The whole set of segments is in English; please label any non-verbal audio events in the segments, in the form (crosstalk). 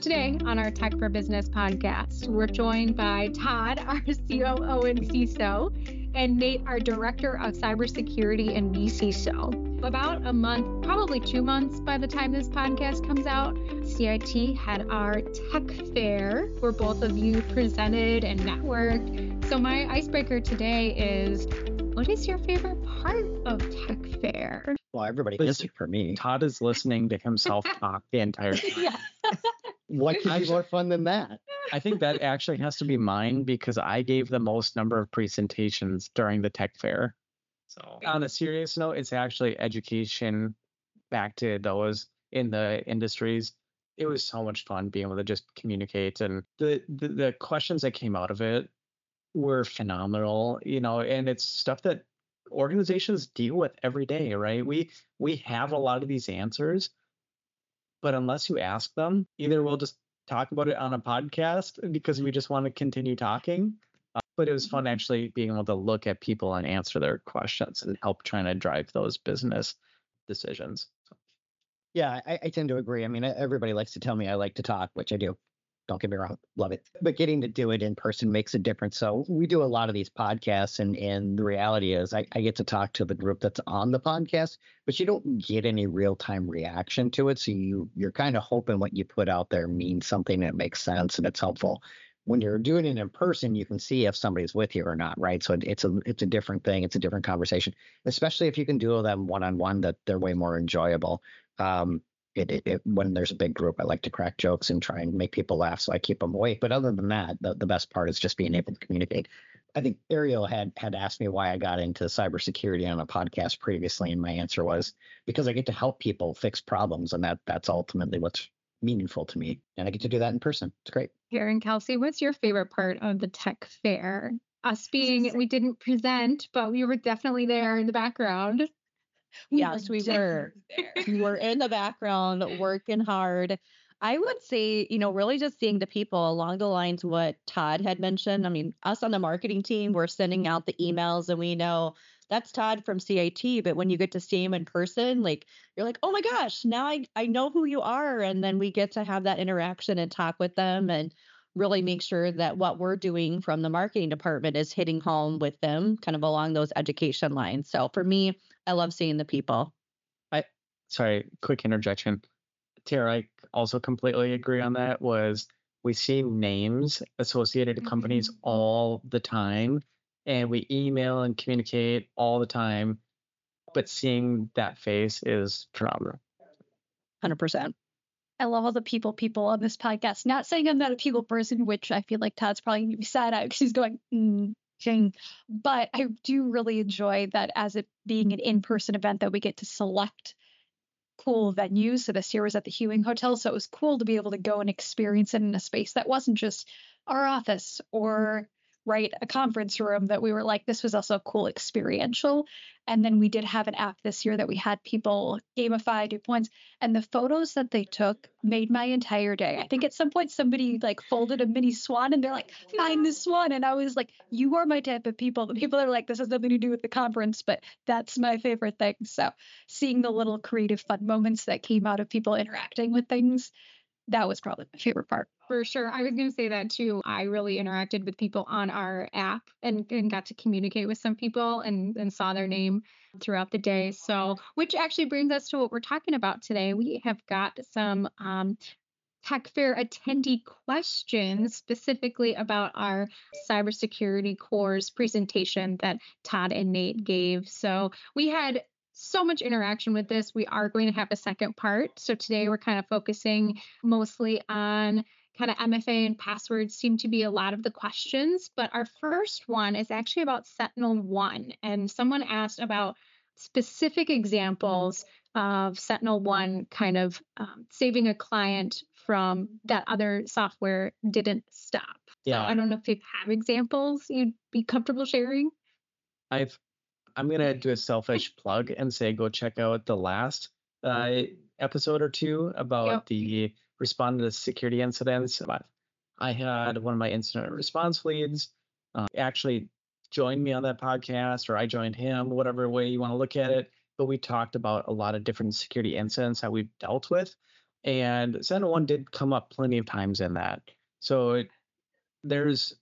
Today on our Tech for Business podcast, we're joined by Todd, (laughs) our COO and CISO, and Nate, our Director of Cybersecurity and vCISO. About a month, probably two months by the time this podcast comes out, CIT had our tech fair where both of you presented and networked. So, my icebreaker today is what is your favorite part of tech fair? Well, everybody is for me. Todd is listening to himself (laughs) talk the entire (laughs) time. yeah. What could be more fun than that? I think that actually has to be mine because I gave the most number of presentations during the tech fair. So, on a serious note, it's actually education back to those in the industries. It was so much fun being able to just communicate, and the the, the questions that came out of it were phenomenal. You know, and it's stuff that organizations deal with every day, right? We we have a lot of these answers, but unless you ask them, either we'll just talk about it on a podcast because we just want to continue talking. Uh, but it was fun actually being able to look at people and answer their questions and help trying to drive those business decisions. So. Yeah, I, I tend to agree. I mean, everybody likes to tell me I like to talk, which I do. Don't get me wrong, love it. But getting to do it in person makes a difference. So we do a lot of these podcasts, and and the reality is, I, I get to talk to the group that's on the podcast, but you don't get any real time reaction to it. So you you're kind of hoping what you put out there means something that makes sense and it's helpful. When you're doing it in person, you can see if somebody's with you or not, right? So it's a it's a different thing. It's a different conversation, especially if you can do them one on one. That they're way more enjoyable. Um, it, it, it, when there's a big group, I like to crack jokes and try and make people laugh, so I keep them awake. But other than that, the, the best part is just being able to communicate. I think Ariel had had asked me why I got into cybersecurity on a podcast previously, and my answer was because I get to help people fix problems, and that that's ultimately what's meaningful to me, and I get to do that in person. It's great. Karen Kelsey, what's your favorite part of the tech fair? Us being, we didn't present, but we were definitely there in the background. Yes, (laughs) we were. we were in the background working hard. I would say, you know, really just seeing the people along the lines what Todd had mentioned. I mean, us on the marketing team, we're sending out the emails and we know that's Todd from CIT. But when you get to see him in person, like you're like, oh my gosh, now I, I know who you are. And then we get to have that interaction and talk with them and really make sure that what we're doing from the marketing department is hitting home with them kind of along those education lines. So for me, I love seeing the people. I sorry, quick interjection. Tara, I also completely agree on that. Was we see names associated to companies mm-hmm. all the time and we email and communicate all the time, but seeing that face is phenomenal. 100%. I love all the people people on this podcast. Not saying I'm not a people person, which I feel like Todd's probably going to be sad at because he's going, mm, Jane. But I do really enjoy that as it being an in person event that we get to select cool venues. So this year was at the Hewing Hotel. So it was cool to be able to go and experience it in a space that wasn't just our office or right a conference room that we were like this was also a cool experiential. And then we did have an app this year that we had people gamify do points. And the photos that they took made my entire day. I think at some point somebody like folded a mini swan and they're like find the swan. And i was like you are my type of people. The people are like this has nothing to do with the conference but that's my favorite thing. So seeing the little creative fun moments that came out of people interacting with things that was probably my favorite part. For sure. I was going to say that too. I really interacted with people on our app and, and got to communicate with some people and, and saw their name throughout the day. So, which actually brings us to what we're talking about today. We have got some um, Tech Fair attendee questions specifically about our cybersecurity course presentation that Todd and Nate gave. So we had so much interaction with this. We are going to have a second part. So today we're kind of focusing mostly on kind of MFA and passwords seem to be a lot of the questions. But our first one is actually about SentinelOne. And someone asked about specific examples of SentinelOne kind of um, saving a client from that other software didn't stop. Yeah. So I don't know if you have examples you'd be comfortable sharing. I've I'm gonna do a selfish plug and say go check out the last uh, episode or two about yep. the responding to security incidents. I had one of my incident response leads uh, actually joined me on that podcast, or I joined him, whatever way you want to look at it. But we talked about a lot of different security incidents that we've dealt with, And SentinelOne did come up plenty of times in that. So it, there's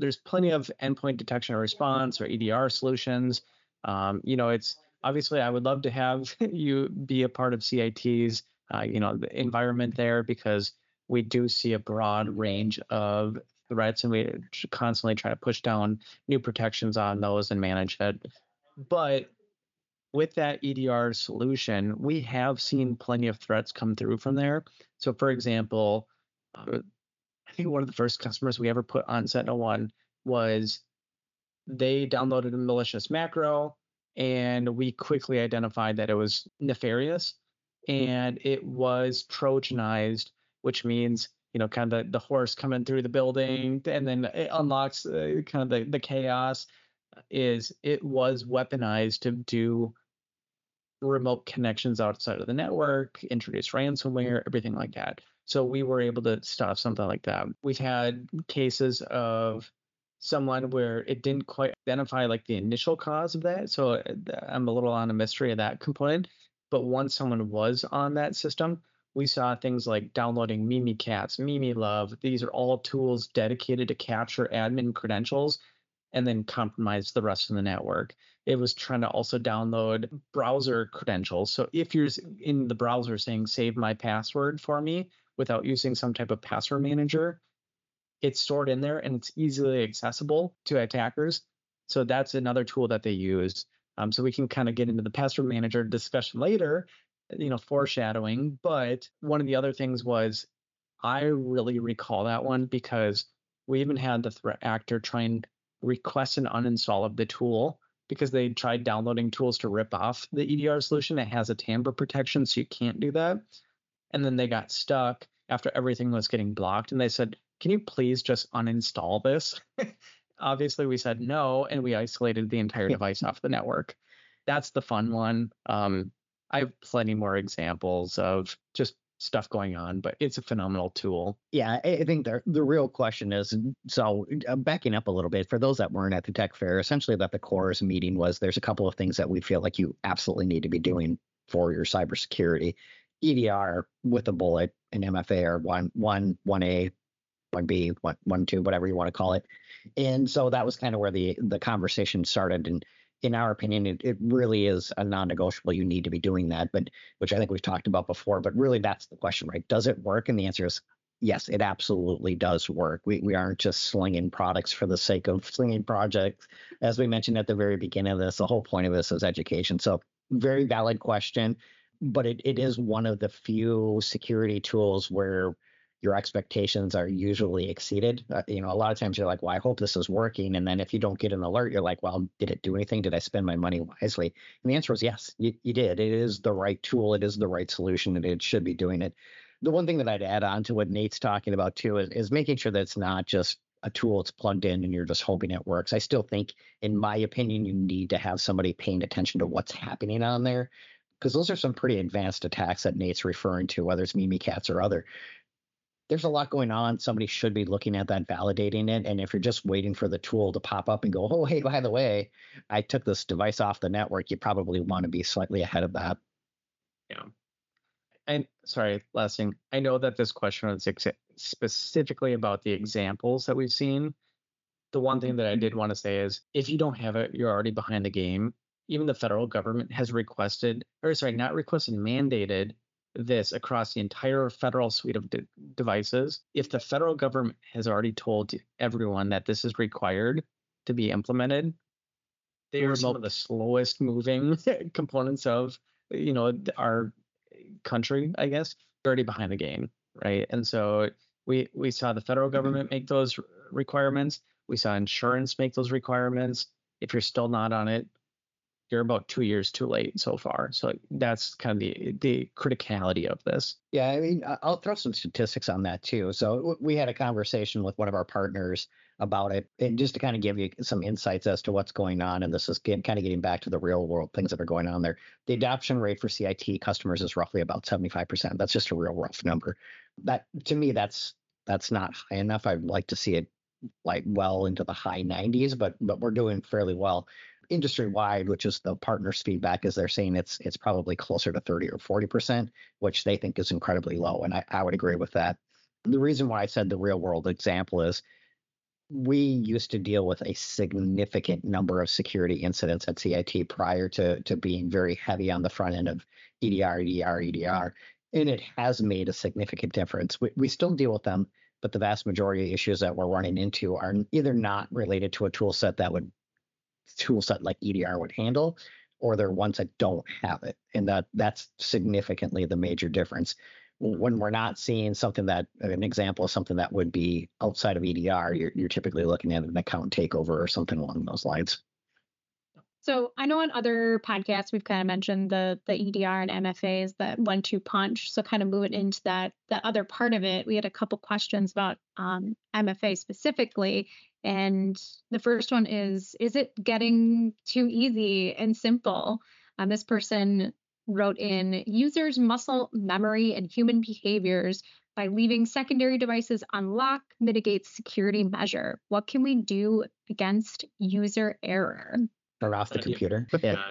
there's plenty of endpoint detection and response or EDR solutions. Um, you know, it's obviously I would love to have (laughs) you be a part of CIT's uh, you know the environment there because we do see a broad range of threats and we constantly try to push down new protections on those and manage it. But with that EDR solution, we have seen plenty of threats come through from there. So, for example, uh, I think one of the first customers we ever put on SentinelOne was they downloaded a malicious macro and we quickly identified that it was nefarious and it was trojanized which means you know kind of the, the horse coming through the building and then it unlocks uh, kind of the, the chaos is it was weaponized to do remote connections outside of the network introduce ransomware everything like that. So we were able to stop something like that. We've had cases of someone where it didn't quite identify like the initial cause of that so uh, i'm a little on a mystery of that component but once someone was on that system we saw things like downloading Mimikatz, Mimi Love. These are all tools dedicated to capture admin credentials and then compromise the rest of the network. It was trying to also download browser credentials. So if you're in the browser saying save my password for me without using some type of password manager, it's stored in there and it's easily accessible to attackers. So that's another tool that they use. Um, so we can kind of get into the password manager discussion later you know, foreshadowing. But one of the other things was I really recall that one because we even had the threat actor try and request an uninstall of the tool because they tried downloading tools to rip off the EDR solution that has a tamper protection, so you can't do that. And then they got stuck after everything was getting blocked, and they said, "Can you please just uninstall this?" (laughs) Obviously, we said no, and we isolated the entire device off the network. That's the fun one. Um, I have plenty more examples of just stuff going on, but it's a phenomenal tool. Yeah, I think the the real question is so uh, backing up a little bit for those that weren't at the tech fair, essentially that the cores meeting was there's a couple of things that we feel like you absolutely need to be doing for your cybersecurity. EDR with a bullet and MFA are one one one A, one B, one one two, whatever you want to call it. And so that was kind of where the the conversation started. And in our opinion, it, it really is a non-negotiable. You need to be doing that, but which I think we've talked about before. But really, that's the question, right? Does it work? And the answer is yes, it absolutely does work. We we aren't just slinging products for the sake of slinging projects. As we mentioned at the very beginning of this, the whole point of this is education. So very valid question, but it, it is one of the few security tools where your expectations are usually exceeded. Uh, you know, a lot of times you're like, well, I hope this is working. And then if you don't get an alert, you're like, well, did it do anything? Did I spend my money wisely? And the answer is yes, you, you did. It is the right tool. It is the right solution and it should be doing it. The one thing that I'd add on to what Nate's talking about too is, is making sure that it's not just a tool it's plugged in and you're just hoping it works. I still think, in my opinion, you need to have somebody paying attention to what's happening on there because those are some pretty advanced attacks that Nate's referring to, whether it's Mimi Mimikatz or other there's a lot going on. Somebody should be looking at that, validating it. And if you're just waiting for the tool to pop up and go, oh, hey, by the way, I took this device off the network, you probably want to be slightly ahead of that. Yeah. And sorry, last thing. I know that this question is ex- specifically about the examples that we've seen. The one thing that I did want to say is if you don't have it, you're already behind the game. Even the federal government has requested, or sorry, not requested, mandated this across the entire federal suite of de- devices, if the federal government has already told everyone that this is required to be implemented, they are some of the slowest moving (laughs) components of you know our country, I guess. They're already behind the game, right? And so we we saw the federal mm-hmm. government make those requirements. We saw insurance make those requirements. If you're still not on it, you're about two years too late so far. So that's kind of the the criticality of this. Yeah, I mean, I'll throw some statistics on that too. So we had a conversation with one of our partners about it, and just to kind of give you some insights as to what's going on, and this is get, kind of getting back to the real world things that are going on there. The adoption rate for CIT customers is roughly about 75%. That's just a real rough number. That to me, that's that's not high enough. I'd like to see it like well into the high 90s, but but we're doing fairly well industry wide, which is the partners' feedback, is they're saying it's it's probably closer to 30 or 40 percent, which they think is incredibly low, and I, I would agree with that. The reason why I said the real world example is we used to deal with a significant number of security incidents at CIT prior to to being very heavy on the front end of EDR, EDR, EDR, and it has made a significant difference. We, we still deal with them, but the vast majority of issues that we're running into are either not related to a tool set that would tool set like EDR would handle, or they're ones that don't have it, and that that's significantly the major difference when we're not seeing something that an example of something that would be outside of EDR, you're, you're typically looking at an account takeover or something along those lines. So I know on other podcasts we've kind of mentioned the the EDR and MFAs that one two punch. So kind of moving into that that other part of it, we had a couple questions about um, MFA specifically, and the first one is: Is it getting too easy and simple? Um, this person wrote in users' muscle memory and human behaviors by leaving secondary devices unlocked mitigates security measure. What can we do against user error? Or off the computer. (laughs) Yeah.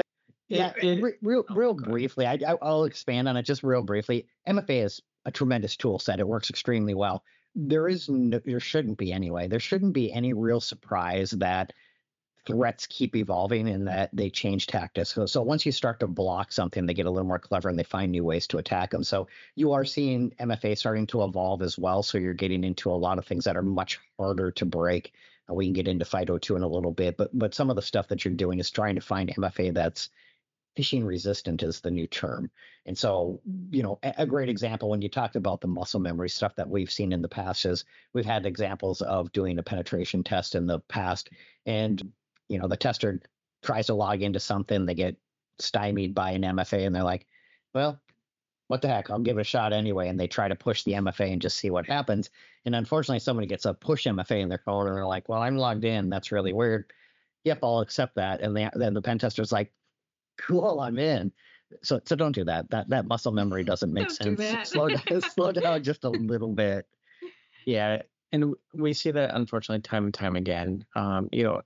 Yeah, yeah, it- re- real, oh, real briefly, I, I, I'll expand on it just real briefly. MFA is a tremendous tool set. It works extremely well. There is no, there shouldn't be anyway. There shouldn't be any real surprise that threats keep evolving and that they change tactics. So, so once you start to block something, they get a little more clever and they find new ways to attack them. So you are seeing MFA starting to evolve as well. So you're getting into a lot of things that are much harder to break. We can get into FIDO2 in a little bit, but but some of the stuff that you're doing is trying to find MFA that's phishing resistant is the new term. And so, you know, a, a mm-hmm. great example when you talked about the muscle memory stuff that we've seen in the past is we've had examples of doing a penetration test in the past and mm-hmm. you know, the tester tries to log into something, they get stymied by an MFA and they're like, well, what the heck? I'll give it a shot anyway. And they try to push the MFA and just see what happens. And unfortunately, somebody gets a push MFA in their phone and they're like, well, I'm logged in. That's really weird. Yep, I'll accept that. And the, then the pen tester's like, cool, I'm in. So, so don't do that. That that muscle memory (laughs) doesn't make Don't do sense. that. Slow down, (laughs) slow down just a little bit. Yeah, and we see that unfortunately time and time again. Um, you know,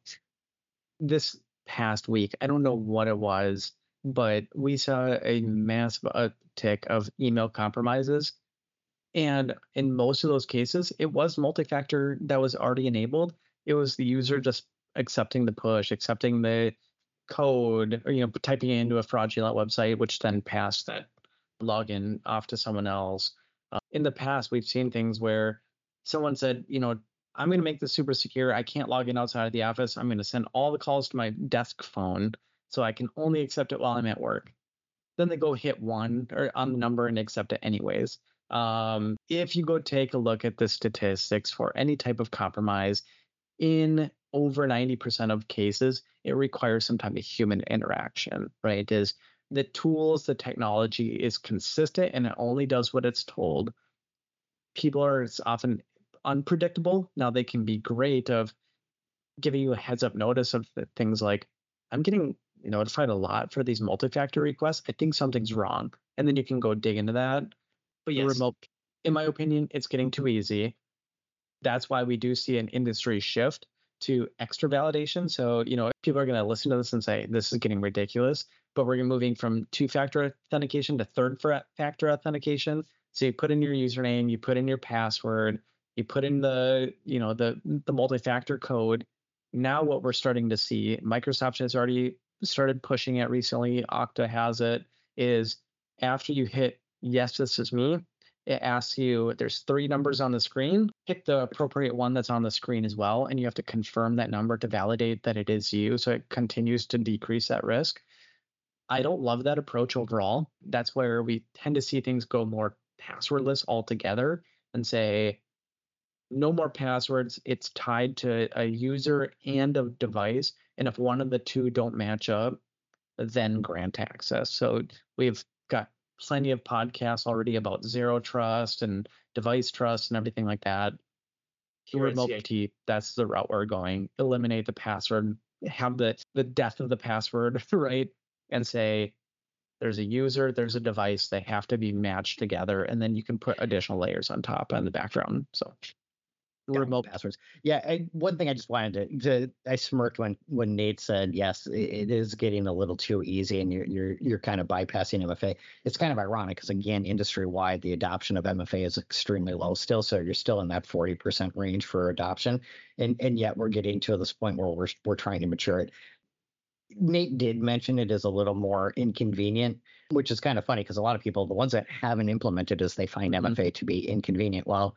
this past week, I don't know what it was, but we saw a massive uptick of email compromises. And in most of those cases, it was multi-factor that was already enabled. It was the user just accepting the push, accepting the code, or you know, typing it into a fraudulent website, which then passed that login off to someone else. Uh, in the past, we've seen things where someone said, you know, I'm going to make this super secure. I can't log in outside of the office. I'm going to send all the calls to my desk phone so I can only accept it while I'm at work. Then they go hit one or on the number and accept it anyways. Um, if you go take a look at the statistics for any type of compromise, in over 90% of cases, it requires some type of human interaction, right? Is the tools, the technology is consistent and it only does what it's told. People are often unpredictable. Now they can be great of giving you a heads up notice of things like I'm getting notified a lot for these multi-factor requests. I think something's wrong, and then you can go dig into that. But yes. remote, in my opinion, it's getting too mm-hmm. easy. That's why we do see an industry shift to extra validation. So you know, people are going to listen to this and say this is getting ridiculous, but we're moving from two-factor authentication to third-factor authentication. So you put in your username, you put in your password, you put in the you know the the multi-factor code now what we're starting to see microsoft has already started pushing it recently okta has it is after you hit yes this is me it asks you there's three numbers on the screen pick the appropriate one that's on the screen as well and you have to confirm that number to validate that it is you so it continues to decrease that risk i don't love that approach overall that's where we tend to see things go more passwordless altogether and say no more passwords. It's tied to a user and a device. And if one of the two don't match up, then grant access. So we've got plenty of podcasts already about zero trust and device trust and everything like that. Here Remote. PT, that's the route we're going. Eliminate the password, have the the death of the password, (laughs) right? And say there's a user, there's a device, they have to be matched together, and then you can put additional layers on top and the background. So remote passwords. Yeah, I, one thing I just wanted to, to I smirked when when Nate said yes, it, it is getting a little too easy, and you're you're you're kind of bypassing MFA. It's kind of ironic because again, industry wide, the adoption of MFA is extremely low still, so you're still in that forty percent range for adoption, and and yet we're getting to this point where we're we're trying to mature it. Nate did mention it is a little more inconvenient, which is kind of funny because a lot of people, the ones that haven't implemented, is they find Mhm. MFA to be inconvenient. Well,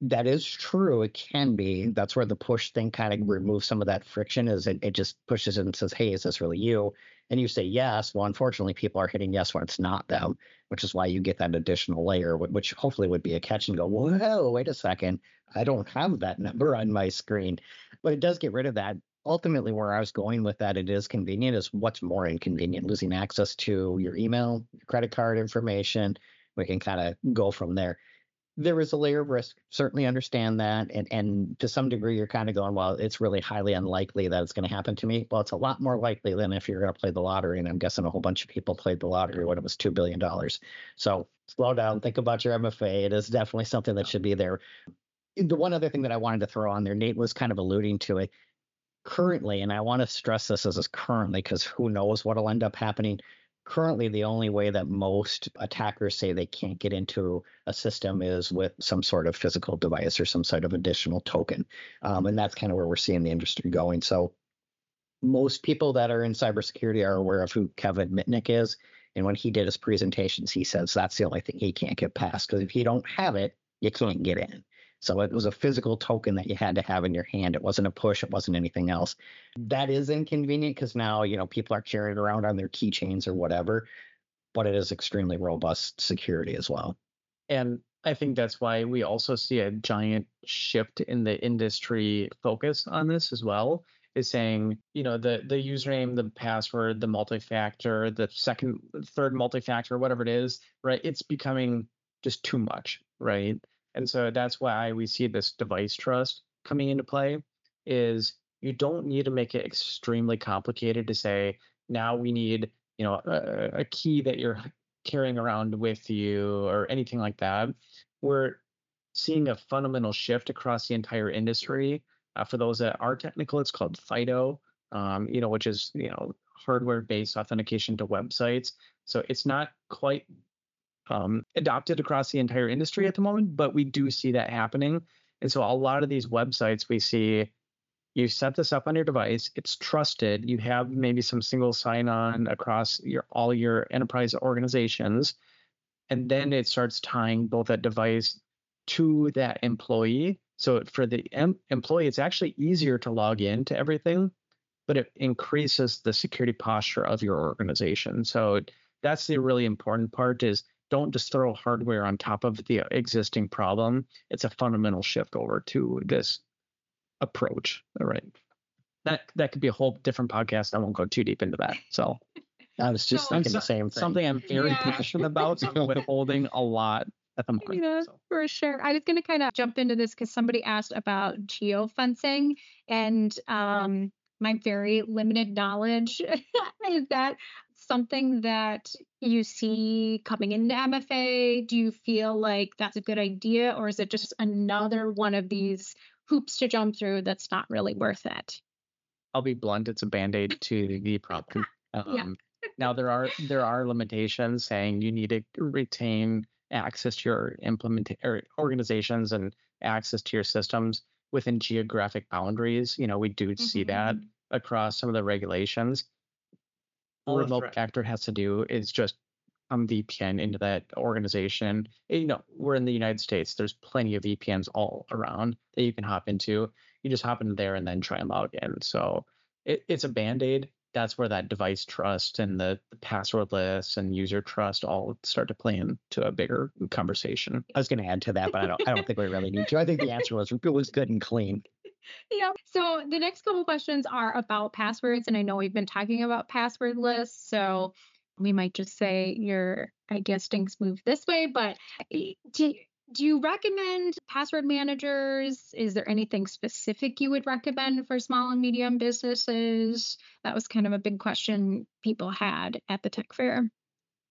that is true. It can be. That's where the push thing kind of removes some of that friction. Is it, it just pushes and says, "Hey, is this really you?" And you say yes. Well, unfortunately, people are hitting yes when it's not them, which is why you get that additional layer, which hopefully would be a catch and go, "Whoa, wait a second, I don't have that number on my screen." But it does get rid of that. Ultimately, where I was going with that, it is convenient. Is what's more inconvenient? Losing access to your email, your credit card information. We can kind of go from there there is a layer of risk. Certainly understand that, and and to some degree, you're kind of going, well, it's really highly unlikely that it's going to happen to me. Well, it's a lot more likely than if you're going to play the lottery, and I'm guessing a whole bunch of people played the lottery when it was two billion dollars. So slow down, think about your MFA. It is definitely something that should be there. The one other thing that I wanted to throw on there, Nate was kind of alluding to it. Currently, and I want to stress this as is currently because who knows what'll end up happening currently the only way that most attackers say they can't get into a system is with some sort of physical device or some sort of additional token. Um, and that's kind of where we're seeing the industry going. So most people that are in cybersecurity are aware of who kevin mitnick is and when he did his presentations he says that's the only thing he can't get past because if you don't have it you can't get in so it was a physical token that you had to have in your hand. It wasn't a push. It wasn't anything else. That is inconvenient because now, you know, people are carrying around on their keychains or whatever, but it is extremely robust security as well. And I think that's why we also see a giant shift in the industry focus on this as well. Is saying, you know, the the username, the password, the multi-factor, the second, third multi-factor, whatever it is, right? It's becoming just too much, right? And so that's why we see this device trust coming into play. Is you don't need to make it extremely complicated to say now we need, you know, a, a key that you're carrying around with you or anything like that. We're seeing a fundamental shift across the entire industry. Uh, for those that are technical, it's called FIDO, um, you know, which is you know hardware-based authentication to websites. So it's not quite um, adopted across the entire industry at the moment, but we do see that happening. And so a lot of these websites we see you set this up on your device it's trusted you have maybe some single sign-on across your all your enterprise organizations and then it starts tying both that device to that employee so for the em- employee it's actually easier to log in to everything but it increases the security posture of your organization so that's the really important part is don't just throw hardware on top of the existing problem it's a fundamental shift over to this approach. All right. That that could be a whole different podcast. I won't go too deep into that. So I was just No, thinking so- the same thing. something I'm very Yeah. passionate about, (laughs) so withholding a lot at the moment. Yeah, So. for sure. I was going to kind of jump into this because somebody asked about geofencing, and um, my very limited knowledge (laughs) is that something that you see coming into MFA? Do you feel like that's a good idea, or is it just another one of these hoops to jump through that's not really worth it? I'll be blunt. It's a band aid to the problem. (laughs) Um, now there are there are limitations saying you need to retain access to your implement or organizations and access to your systems within geographic boundaries. You know, we do see that Mhm. across some of the regulations. All remote threat. factor has to do is just um, come VPN into that organization. And, You know, we're in the United States. There's plenty of VPNs all around that you can hop into. You just hop into there and then try and log in. So it, it's a band aid. That's where that device trust and the, the passwordless and user trust all start to play into a bigger conversation. I was going to add to that, but I don't. I don't think we really need to. I think the answer was it was good and clean. Yeah. So the next couple questions are about passwords, and I know we've been talking about passwordless. so we might just say your idea stinks move this way. But eh, do do you recommend password managers? Is there anything specific you would recommend for small and medium businesses? That was kind of a big question people had at the tech fair.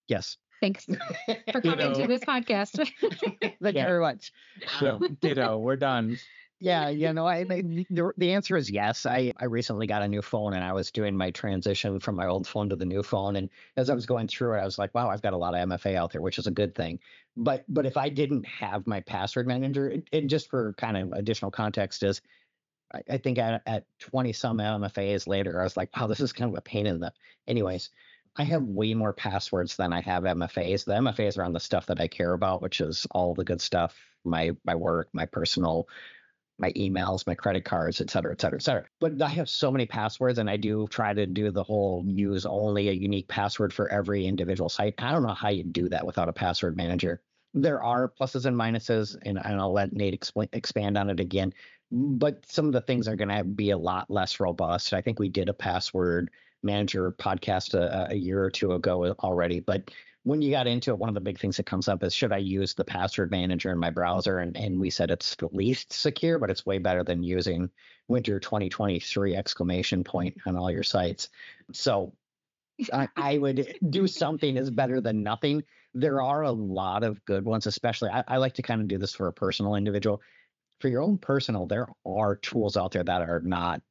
Yes. Thanks (laughs) for coming to this podcast. (laughs) Thank you Yeah. very much. So (laughs) ditto, we're done. Yeah, you know, I, the, the answer is yes. I I recently got a new phone and I was doing my transition from my old phone to the new phone and as I was going through it, I was like, wow, I've got a lot of MFA out there, which is a good thing. But but if I didn't have my password manager, and, and just for kind of additional context is I, I think at, at 20 some MFAs later, I was like, wow, this is kind of a pain in the anyways. I have way more passwords than I have MFAs. The MFAs are on the stuff that I care about, which is all the good stuff, my my work, my personal, my emails, my credit cards, et cetera, et cetera, et cetera. But I have so many passwords, and I do try to do the whole use only a unique password for every individual site. I don't know how you do that without a password manager. There are pluses and minuses, and, and I'll let Nate expand on it again. But some of the things are going to be a lot less robust. I think we did a password manager podcast a, a year or two ago already. But when you got into it, one of the big things that comes up is should I use the password manager in my browser? And, and we said it's the least secure, but it's way better than using winter 2023 exclamation point on all your sites. So I, I would do something is better than nothing. There are a lot of good ones, especially I, I like to kind of do this for a personal individual. For your own personal, there are tools out there that are not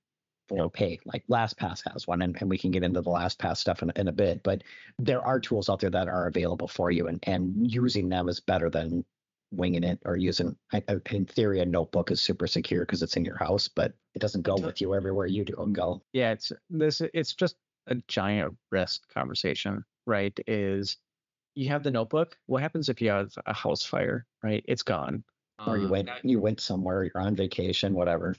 you know pay like lastpass has one and, and we can get into the lastpass stuff in, in a bit but there are tools out there that are available for you and and using them is better than winging it or using in theory a notebook is super secure because it's in your house but it doesn't go with you everywhere you do go. Yeah it's this it's just a giant risk conversation right is you have the notebook what happens if you have a house fire right? It's gone. Or you um, went you went somewhere you're on vacation whatever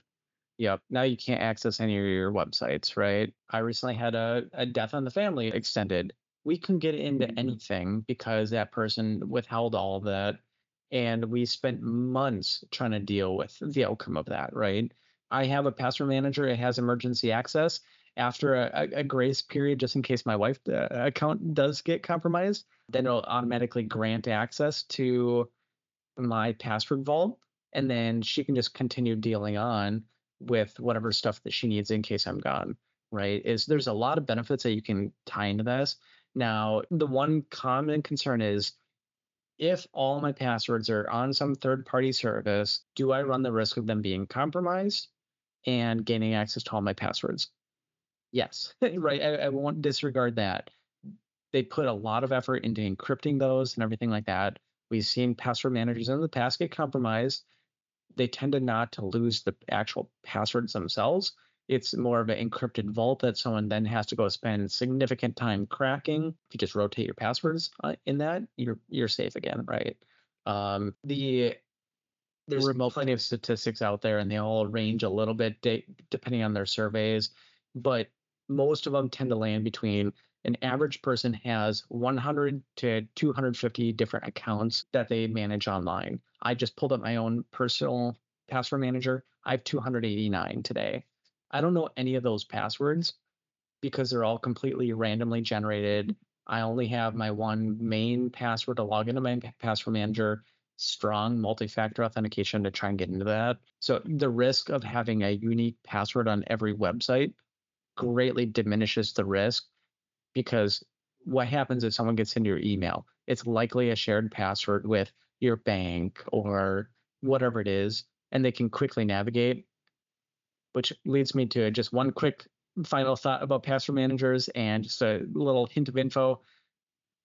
Yep. Now you can't access any of your websites, right? I recently had a, a death on the family extended. We couldn't get into mm-hmm. anything because that person withheld all of that. And we spent months trying to deal with the outcome of that, right? I have a password manager. It has emergency access. After a, a grace period, just in case my wife uh, account does get compromised, then it'll automatically grant access to my password vault. And then she can just continue dealing on with whatever stuff that she needs in case I'm gone, right? Is there's a lot of benefits that you can tie into this. Now, the one common concern is if all my passwords are on some third party service, do I run the risk of them being compromised and gaining access to all my passwords? Yes, (laughs) right. I, I won't disregard that. They put a lot of effort into encrypting those and everything like that. We've seen password managers in the past get compromised they tend to not to lose the actual passwords themselves. It's more of an encrypted vault that someone then has to go spend significant time cracking. If you just rotate your passwords uh, in that, you're you're safe again, right? Um, the there's plenty of statistics out there, and they all range a little bit de- depending on their surveys, but most of them tend to land between an average person has 100 to 250 different accounts that they manage online. I just pulled up my own personal password manager. I have 289 today. I don't know any of those passwords because they're all completely randomly generated. I only have my one main password to log into my password manager, strong multi factor authentication to try and get into that. So the risk of having a unique password on every website greatly diminishes the risk because what happens if someone gets into your email? It's likely a shared password with your bank or whatever it is, and they can quickly navigate. Which leads me to just one quick final thought about password managers and just a little hint of info.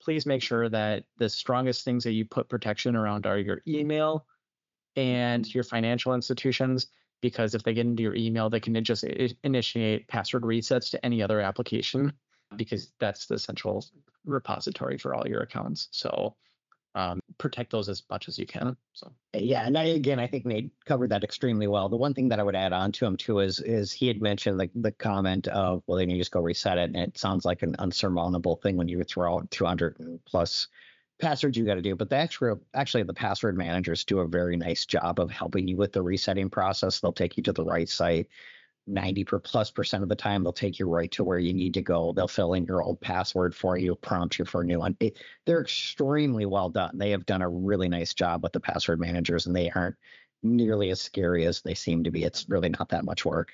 Please make sure that the strongest things that you put protection around are your email and your financial institutions, because if they get into your email, they can just initiate password resets to any other application because that's the central repository for all your accounts. So um, protect those as much as you can. So yeah, and I, again, I think Nate covered that extremely well. The one thing that I would add on to him too is is he had mentioned like the comment of well, then you just go reset it, and it sounds like an unsurmountable thing when you throw out 200 plus passwords you got to do. But the actual actually the password managers do a very nice job of helping you with the resetting process. They'll take you to the right site 90 per plus percent of the time they'll take you right to where you need to go. They'll fill in your old password for you prompt you for a new one. It, they're extremely well done. They have done a really nice job with the password managers and they aren't nearly as scary as they seem to be. It's really not that much work.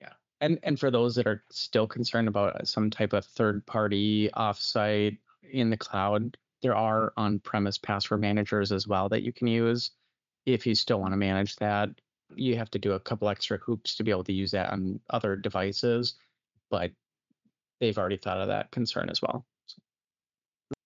Yeah. And and for those that are still concerned about uh, some type of third party offsite in the cloud there are on premise password managers as well that you can use if you still want to manage that You have to do a couple extra hoops to be able to use that on other devices, but they've already thought of that concern as well.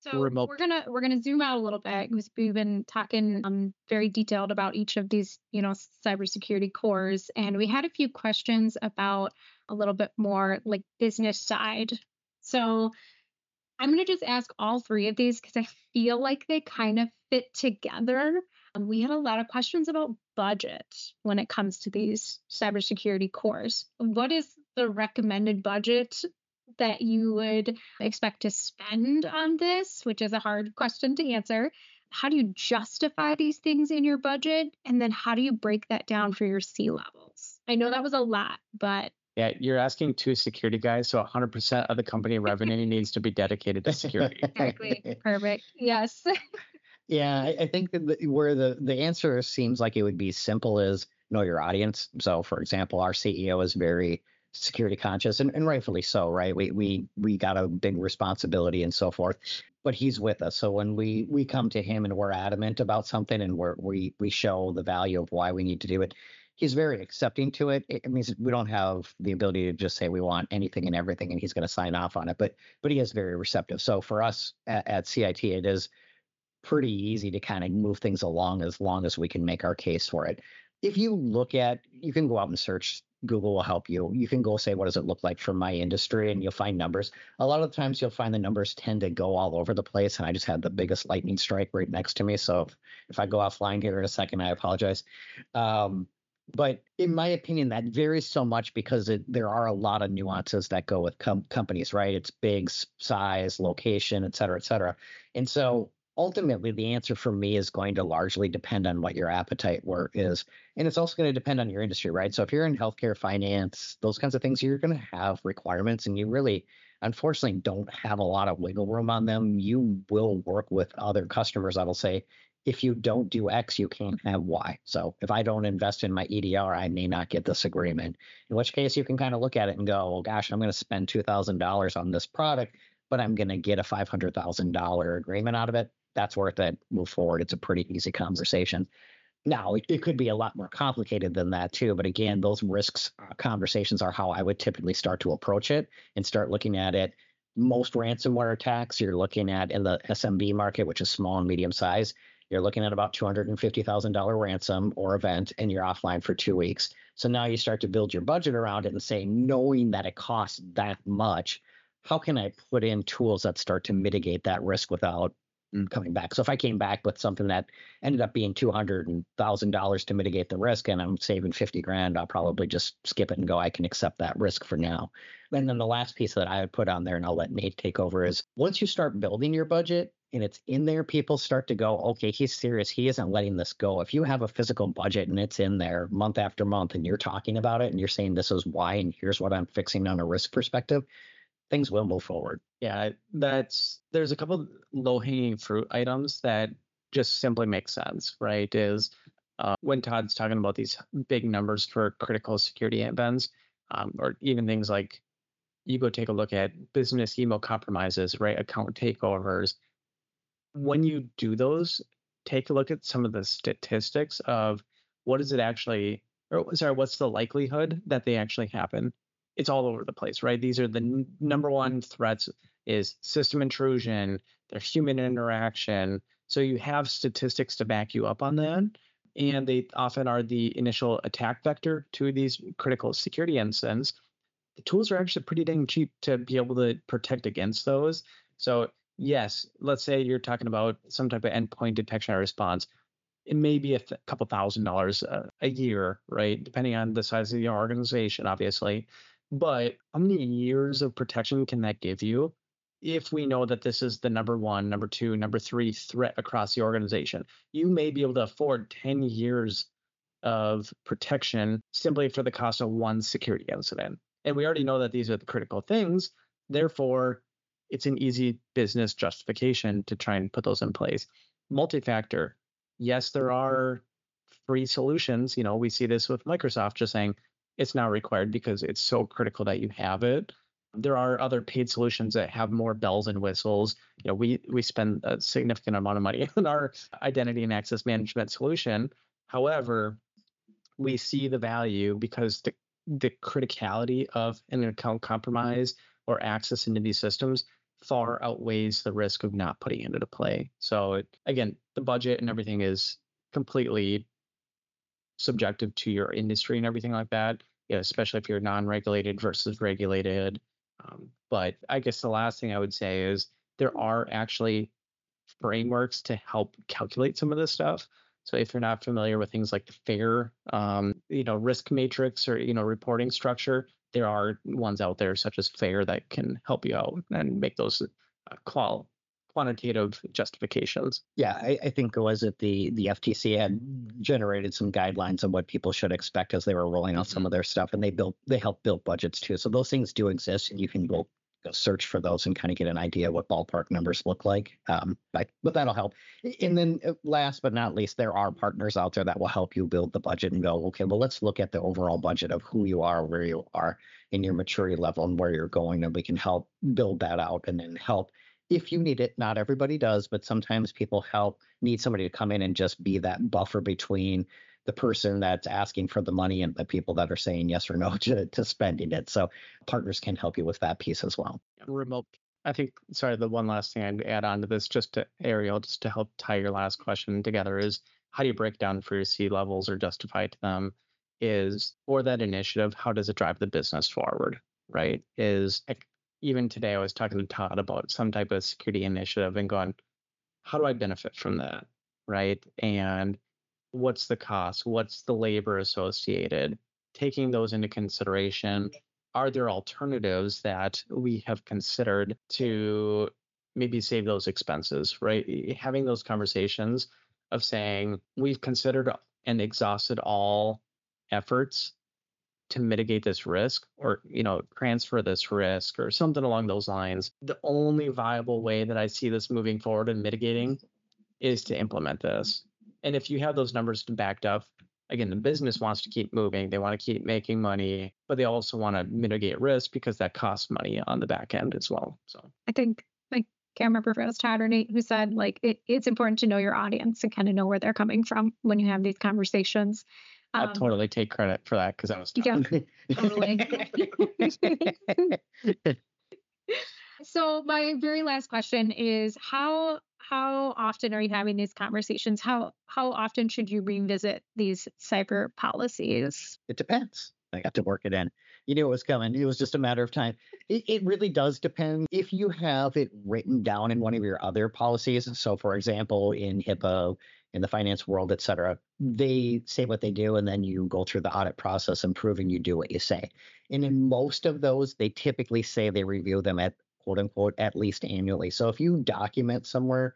So Remote- we're gonna we're gonna zoom out a little bit because we've been talking um very detailed about each of these you know cybersecurity cores, and we had a few questions about a little bit more like business side. So I'm gonna just ask all three of these because I feel like they kind of fit together. Um, we had a lot of questions about budget when it comes to these cybersecurity cores. What is the recommended budget that you would expect to spend on this, which is a hard question to answer. How do you justify these things in your budget? And then how do you break that down for your C levels? I know that was a lot, but Yeah, you're asking two security guys, so 100% of the company (laughs) revenue needs to be dedicated to security. exactly perfect. Yes. (laughs) Yeah, I, I think that where the the answer seems like it would be simple is know your audience. So, for example, our CEO is very security conscious, and, and rightfully so, right? We we we got a big responsibility and so forth, but he's with us. So when we we come to him and we're adamant about something and we're, we we show the value of why we need to do it, he's very accepting to it. It means we don't have the ability to just say we want anything and everything, and he's going to sign off on it. But but he is very receptive. So for us at, at CIT, it is pretty easy to kind of move things along as long as we can make our case for it. If you look at, you can go out and search. Google will help you. You can go say, what does it look like for my industry? And you'll find numbers. A lot of the times you'll find the numbers tend to go all over the place. And I just had the biggest lightning strike right next to me. So if, if I go offline here in a second, I apologize. Um, but in my opinion, that varies so much because it, there are a lot of nuances that go with com- companies, right? It's big, size, location, et cetera, et cetera. And so ultimately, the answer for me is going to largely depend on what your appetite work is. And it's also going to depend on your industry, right? So if you're in healthcare, finance, those kinds of things, you're going to have requirements and you really, unfortunately, don't have a lot of wiggle room on them. You will work with other customers that'll say, if you don't do X, you can't have Y. So if I don't invest in my EDR, I may not get this agreement. In which case, you can kind of look at it and go, well, gosh, I'm going to spend $2,000 on this product, but I'm going to get a $500,000 agreement out of it. That's worth it. Move forward. It's a pretty easy conversation. Now, it, it could be a lot more complicated than that too. But again, those risks uh, conversations are how I would typically start to approach it and start looking at it. Most ransomware attacks you're looking at in the SMB market, which is small and medium size, you're looking at about $250,000 ransom or event, and you're offline for two weeks. So now you start to build your budget around it and say, knowing that it costs that much, how can I put in tools that start to mitigate that risk without Mm, coming back? So if I came back with something that ended up being two hundred thousand dollars to mitigate the risk, and I'm saving fifty grand, I'll probably just skip it and go. I can accept that risk for now. And then the last piece that I would put on there, and I'll let Nate take over, is once you start building your budget and it's in there, people start to go, okay, he's serious. He isn't letting this go. If you have a physical budget and it's in there month after month and you're talking about it and you're saying this is why and here's what I'm fixing on a risk perspective, things will move forward. Yeah, that's there's a couple low hanging fruit items that just simply make sense, right? Is uh, when Todd's talking about these big numbers for critical security events, um, or even things like you go take a look at business email compromises, right? Account takeovers. When you do those, take a look at some of the statistics of what is it actually, or sorry, what's the likelihood that they actually happen? It's all over the place, right? These are the n- number one threats is system intrusion, their human interaction. So you have statistics to back you up on that. And they often are the initial attack vector to these critical security incidents. The tools are actually pretty dang cheap to be able to protect against those. So, yes, let's say you're talking about some type of endpoint detection and response. It may be a th- couple thousand dollars a, a year, right? Depending on the size of your organization, obviously. But how many years of protection can that give you? if we know that this is the number one, number two, number three threat across the organization, you may be able to afford 10 years of protection simply for the cost of one security incident. And we already know that these are the critical things. Therefore, it's an easy business justification to try and put those in place. Multi factor. Yes, there are free solutions. You know, we see this with Microsoft just saying it's now required because it's so critical that you have it there are other paid solutions that have more bells and whistles. You know, we we spend a significant amount of money (laughs) on our identity and access management solution. However, we see the value because the the criticality of an account compromise or access into these systems far outweighs the risk of not putting it into play. So it, again, the budget and everything is completely subjective to your industry and everything like that. You know, especially if you're non-regulated versus regulated. Um, but I guess the last thing I would say is there are actually frameworks to help calculate some of this stuff. So if you're not familiar with things like the FAIR, um, you know, risk matrix or you know reporting structure, there are ones out there such as FAIR that can help you out and make those uh, qual quantitative justifications. Yeah, I, I think it was it the the FTC had generated some guidelines on what people should expect as they were rolling out some of their stuff, and they built they help build budgets too. So those things do exist, and you can go go search for those and kind of get an idea what ballpark numbers look like. Um, but, but that'll help. And then uh, last but not least, there are partners out there that will help you build the budget and go, okay, well, let's look at the overall budget of who you are, where you are in your maturity level and where you're going, and we can help build that out and then help if you need it. Not everybody does, but sometimes people help need somebody to come in and just be that buffer between the person that's asking for the money and the people that are saying yes or no (laughs) to, to spending it. So partners can help you with that piece as well. Remote. I think, sorry, the one last thing I'd add on to this, just to Ariel, just to help tie your last question together is how do you break down for your C levels or justify to them is for that initiative, how does it drive the business forward? Right? Is even today I was talking to Todd about some type of security initiative and going, how do I benefit from that? Right. And what's the cost? What's the labor associated? Taking those into consideration, are there alternatives that we have considered to maybe save those expenses, right? Having those conversations of saying, we've considered and exhausted all efforts to mitigate this risk or you know transfer this risk or something along those lines the only viable way that i see this moving forward and mitigating is to implement this. And if you have those numbers backed up again the business wants to keep moving they want to keep making money but they also want to mitigate risk because that costs money on the back end as well so. I think like can't remember if it was Todd or Nate who said like it, it's important to know your audience and kind of know where they're coming from when you have these conversations I'll um, totally take credit for that because I was tough. yeah, (laughs) totally. (laughs) so my very last question is how how often are you having these conversations? How how often should you revisit these cyber policies? It depends. I got to work it in. You knew it was coming. It was just a matter of time. It, it, really does depend. If you have it written down in one of your other policies, so for example, in HIPAA, in the finance world, et cetera, they say what they do, and then you go through the audit process and proving you do what you say. And in most of those, they typically say they review them at quote unquote at least annually. So if you document somewhere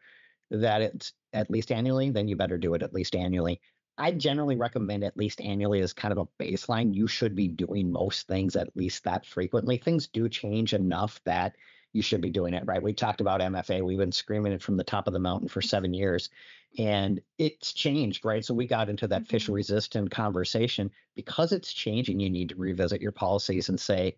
that it's at least annually, then you better do it at least annually. I generally recommend at least annually as kind of a baseline. You should be doing most things at least that frequently. Things do change enough that you should be doing it right. We talked about MFA. We've been screaming it from the top of the mountain for seven years, and it's changed, right? So we got into that mm-hmm. phish resistant conversation because it's changing. You need to revisit your policies and say,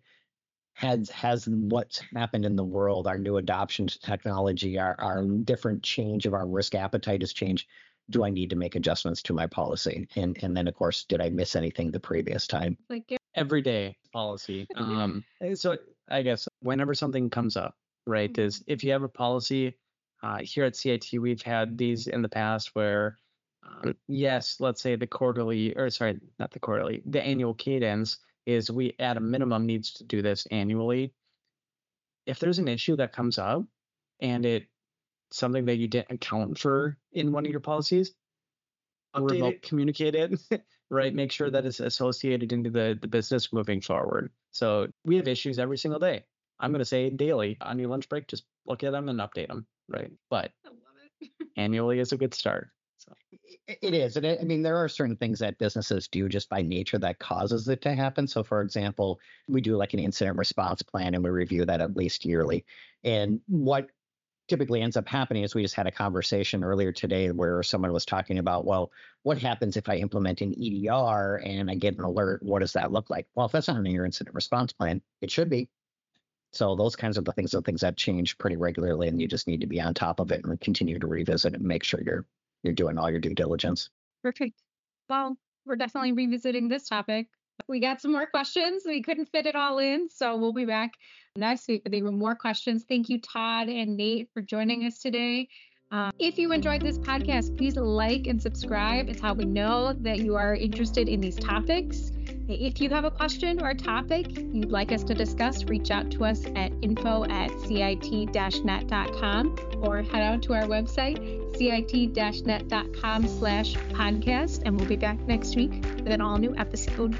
has has what's happened in the world, our new adoption to technology, our our different change of our risk appetite has changed. Do I need to make adjustments to my policy? And and then of course, did I miss anything the previous time? Like everyday policy. Um, (laughs) so I guess whenever something comes up, right, mm-hmm. is if you have a policy uh, here at CIT, we've had these in the past where, um, yes, let's say the quarterly, or sorry, not the quarterly, the annual cadence is we at a minimum needs to do this annually. If there's an issue that comes up and it something that you didn't account for in one of your policies, Update remote it. communicate it, (laughs) right? Make sure that it's associated into the, the business moving forward. So we have issues every single day. I'm going to say daily on your lunch break, just look at them and update them, right? But (laughs) annually is a good start. So. It is. And I mean, there are certain things that businesses do just by nature that causes it to happen. So, for example, we do like an incident response plan and we review that at least yearly. And what typically ends up happening is we just had a conversation earlier today where someone was talking about, well, what happens if I implement an EDR and I get an alert? What does that look like? Well, if that's not in your incident response plan, it should be. So those kinds of the things are things that change pretty regularly, and you just need to be on top of it and continue to revisit and make sure you're you're doing all your due diligence. Perfect. Well, we're definitely revisiting this topic. We got some more questions. We couldn't fit it all in. So we'll be back next week with even more questions. Thank you, Todd and Nate, for joining us today. Uh, if you enjoyed this podcast, please like and subscribe. It's how we know that you are interested in these topics. If you have a question or a topic you'd like us to discuss, reach out to us at info at cit-net.com or head out to our website, cit-net.com slash podcast, and we'll be back next week with an all new episode.